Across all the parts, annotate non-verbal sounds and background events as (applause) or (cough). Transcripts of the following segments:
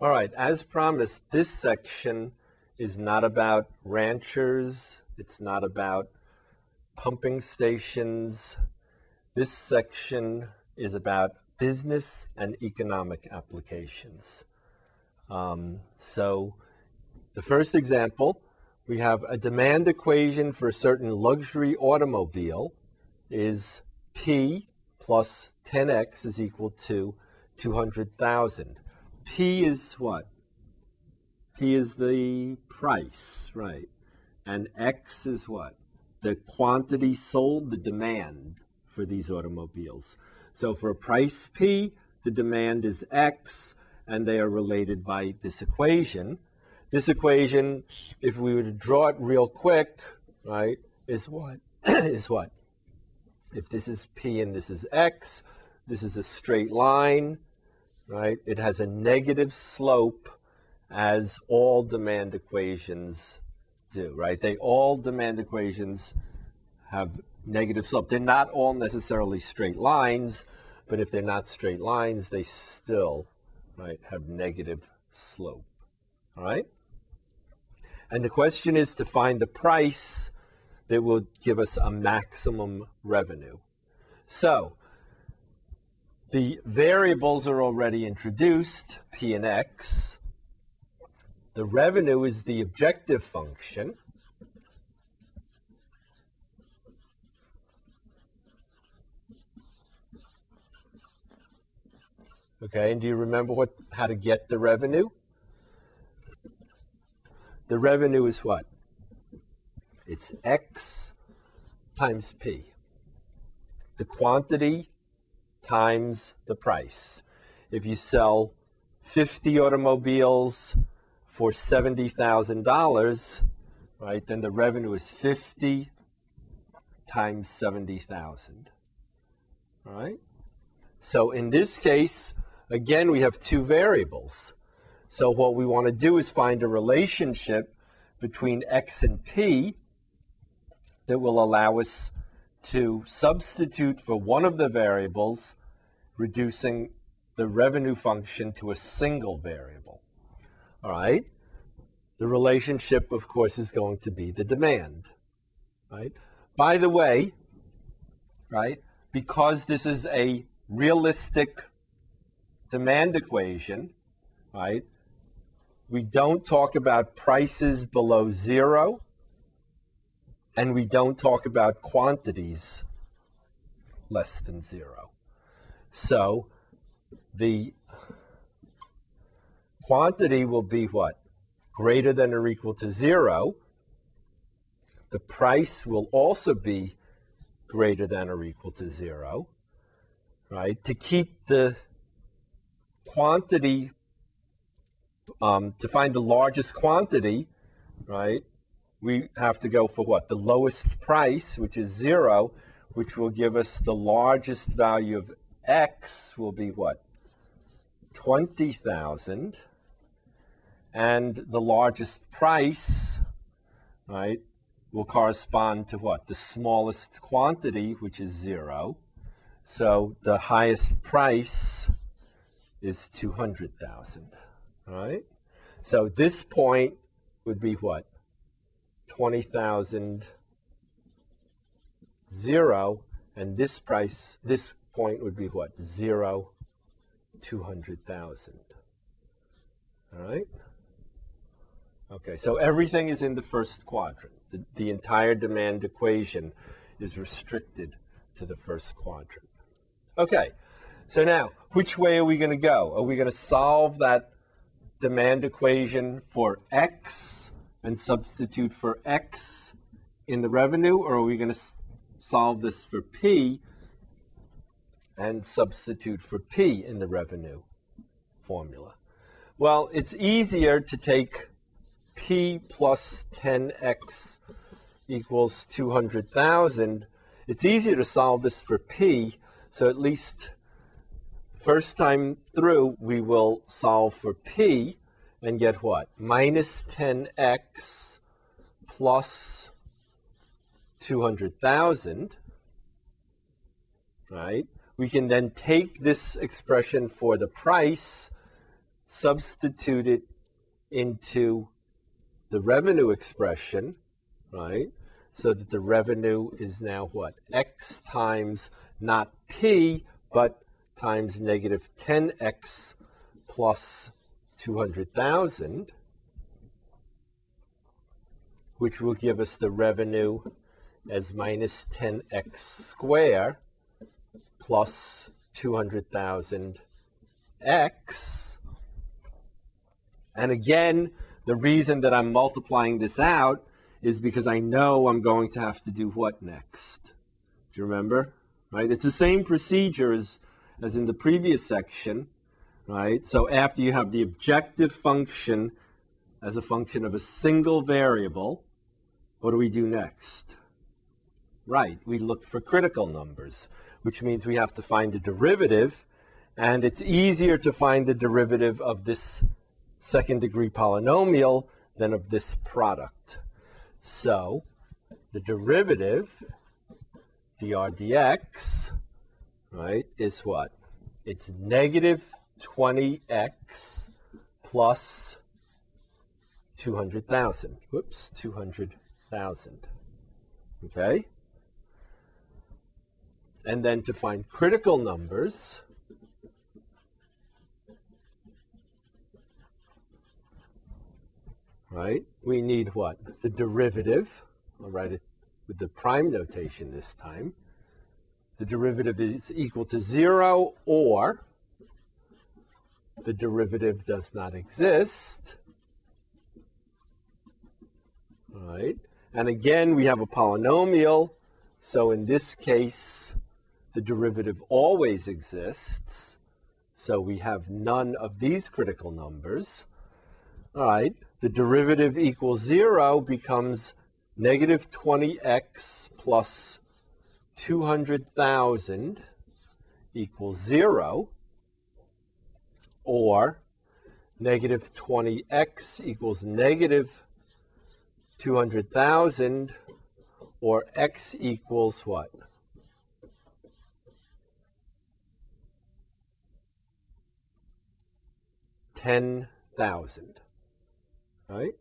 All right, as promised, this section is not about ranchers, it's not about pumping stations. This section is about business and economic applications. Um, so, the first example we have a demand equation for a certain luxury automobile is P plus 10x is equal to 200,000. P is what? P is the price, right? And X is what? The quantity sold, the demand for these automobiles. So for a price P, the demand is X, and they are related by this equation. This equation, if we were to draw it real quick, right, is what? (coughs) is what? If this is P and this is X, this is a straight line right? It has a negative slope as all demand equations do, right? They all demand equations have negative slope. They're not all necessarily straight lines, but if they're not straight lines, they still, right, have negative slope. All right? And the question is to find the price that will give us a maximum revenue. So the variables are already introduced, p and x. The revenue is the objective function. Okay, and do you remember what how to get the revenue? The revenue is what? It's x times p. The quantity times the price. If you sell 50 automobiles for $70,000, right, then the revenue is 50 times 70,000. All right? So in this case, again, we have two variables. So what we want to do is find a relationship between x and p that will allow us to substitute for one of the variables, reducing the revenue function to a single variable. All right? The relationship, of course, is going to be the demand. Right? By the way, right, because this is a realistic demand equation, right, we don't talk about prices below zero and we don't talk about quantities less than zero. So the quantity will be what? Greater than or equal to zero. The price will also be greater than or equal to zero, right? To keep the quantity, um, to find the largest quantity, right? We have to go for what? The lowest price, which is zero, which will give us the largest value of x will be what? 20,000. And the largest price, right, will correspond to what? The smallest quantity, which is zero. So the highest price is 200,000, right? So this point would be what? 20,000 zero, and this price, this point would be what? Zero, 200,000. All right? Okay, so everything is in the first quadrant. The, the entire demand equation is restricted to the first quadrant. Okay, so now, which way are we going to go? Are we going to solve that demand equation for x and substitute for x in the revenue, or are we going to solve this for p and substitute for p in the revenue formula? Well, it's easier to take p plus 10x equals 200,000. It's easier to solve this for p, so at least first time through we will solve for p and get what? Minus 10x plus 200,000, right? We can then take this expression for the price, substitute it into the revenue expression, right? So that the revenue is now what? X times not P, but times negative 10X plus 200,000, which will give us the revenue as minus 10x square plus 200,000 x. And again, the reason that I'm multiplying this out is because I know I'm going to have to do what next? Do you remember? Right? It's the same procedure as, as in the previous section, right? So after you have the objective function as a function of a single variable, what do we do next? Right, we look for critical numbers, which means we have to find a derivative, and it's easier to find the derivative of this second degree polynomial than of this product. So the derivative, dr dx, right, is what? It's negative 20x plus 200,000. Whoops, 200,000. Okay? And then to find critical numbers, right, we need what? The derivative. I'll write it with the prime notation this time. The derivative is equal to zero or the derivative does not exist. Right? And again, we have a polynomial. So in this case, the derivative always exists. So we have none of these critical numbers. All right, the derivative equals zero becomes negative 20x plus 200,000 equals zero, or negative 20x equals negative 200,000, or x equals what? 10,000. Right?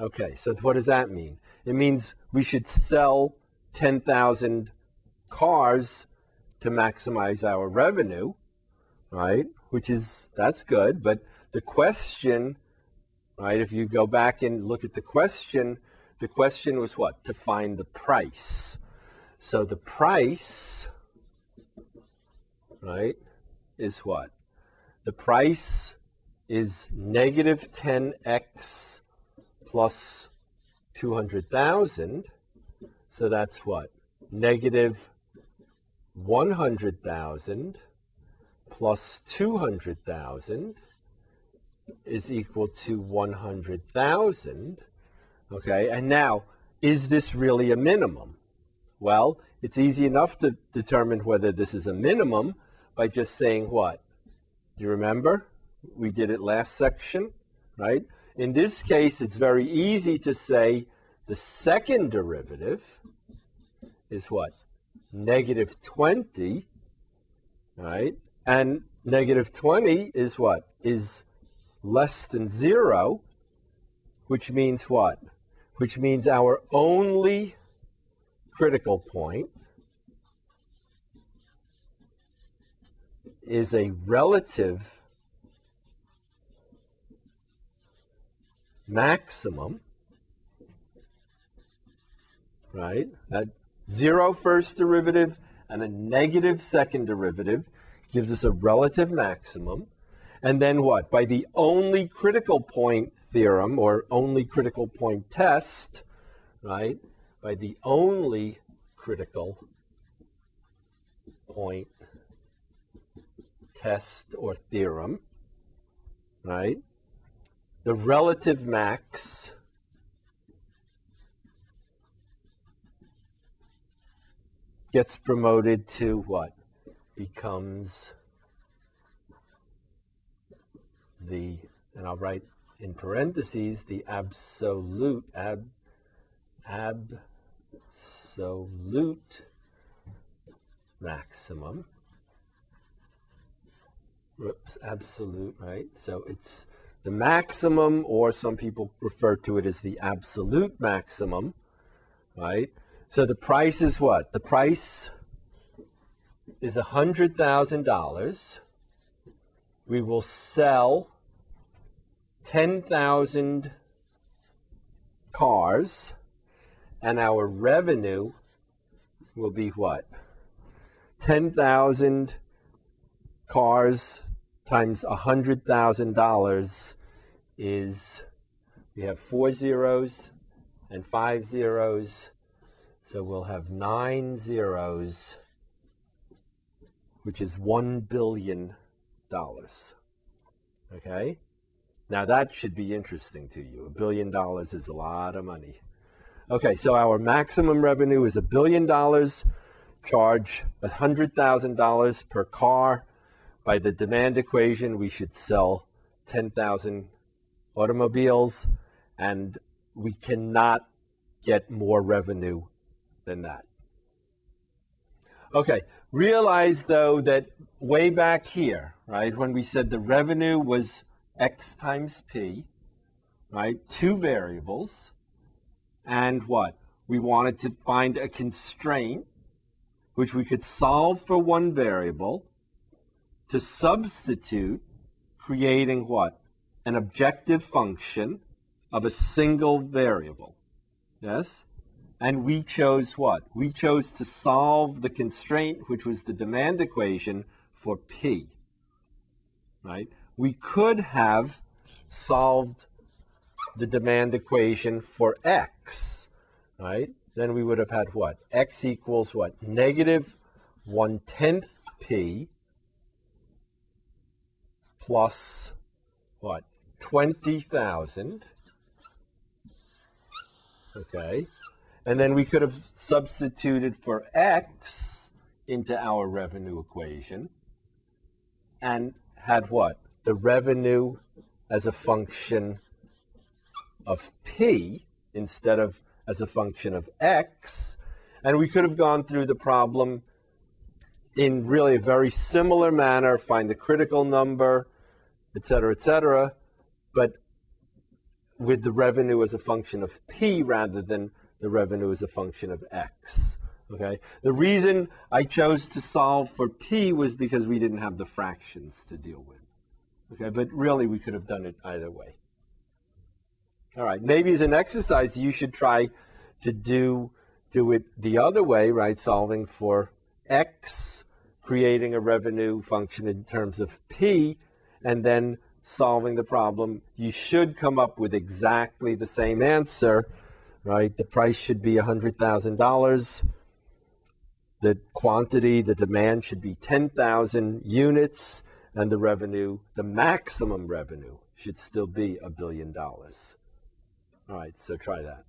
Okay, so what does that mean? It means we should sell 10,000 cars to maximize our revenue, right? Which is, that's good. But the question, right, if you go back and look at the question, the question was what? To find the price. So the price, right, is what? The price is negative 10x plus 200,000. So that's what? Negative 100,000 plus 200,000 is equal to 100,000. Okay, and now, is this really a minimum? Well, it's easy enough to determine whether this is a minimum by just saying what? Do you remember? We did it last section, right? In this case, it's very easy to say the second derivative is what? Negative 20, right? And negative 20 is what? Is less than zero, which means what? Which means our only critical point is a relative maximum, right? That zero first derivative and a negative second derivative gives us a relative maximum. And then what? By the only critical point theorem or only critical point test, right? By the only critical point test or theorem, right? The relative max gets promoted to what? Becomes the, and I'll write in parentheses, the absolute, ab, absolute maximum absolute, right? So it's the maximum, or some people refer to it as the absolute maximum, right? So the price is what? The price is $100,000. We will sell 10,000 cars, and our revenue will be what? 10,000 cars times $100,000 is, we have four zeros and five zeros, so we'll have nine zeros, which is $1 billion. Okay? Now that should be interesting to you. A billion dollars is a lot of money. Okay, so our maximum revenue is a billion dollars, charge $100,000 per car. By the demand equation, we should sell 10,000 automobiles, and we cannot get more revenue than that. Okay, realize though that way back here, right, when we said the revenue was x times p, right, two variables, and what? We wanted to find a constraint which we could solve for one variable to substitute creating what? An objective function of a single variable. Yes? And we chose what? We chose to solve the constraint, which was the demand equation for P. Right? We could have solved the demand equation for X. Right? Then we would have had what? X equals what? Negative one tenth P plus what? 20,000. Okay. And then we could have substituted for X into our revenue equation and had what? The revenue as a function of P instead of as a function of X. And we could have gone through the problem in really a very similar manner, find the critical number, et cetera, et cetera, but with the revenue as a function of P rather than the revenue is a function of X. Okay. The reason I chose to solve for P was because we didn't have the fractions to deal with. Okay, but really we could have done it either way. All right, maybe as an exercise you should try to do do it the other way, right? Solving for X, creating a revenue function in terms of P, and then solving the problem, you should come up with exactly the same answer, right? The price should be $100,000. The quantity, the demand should be 10,000 units, and the revenue, the maximum revenue, should still be a billion dollars. All right, so try that.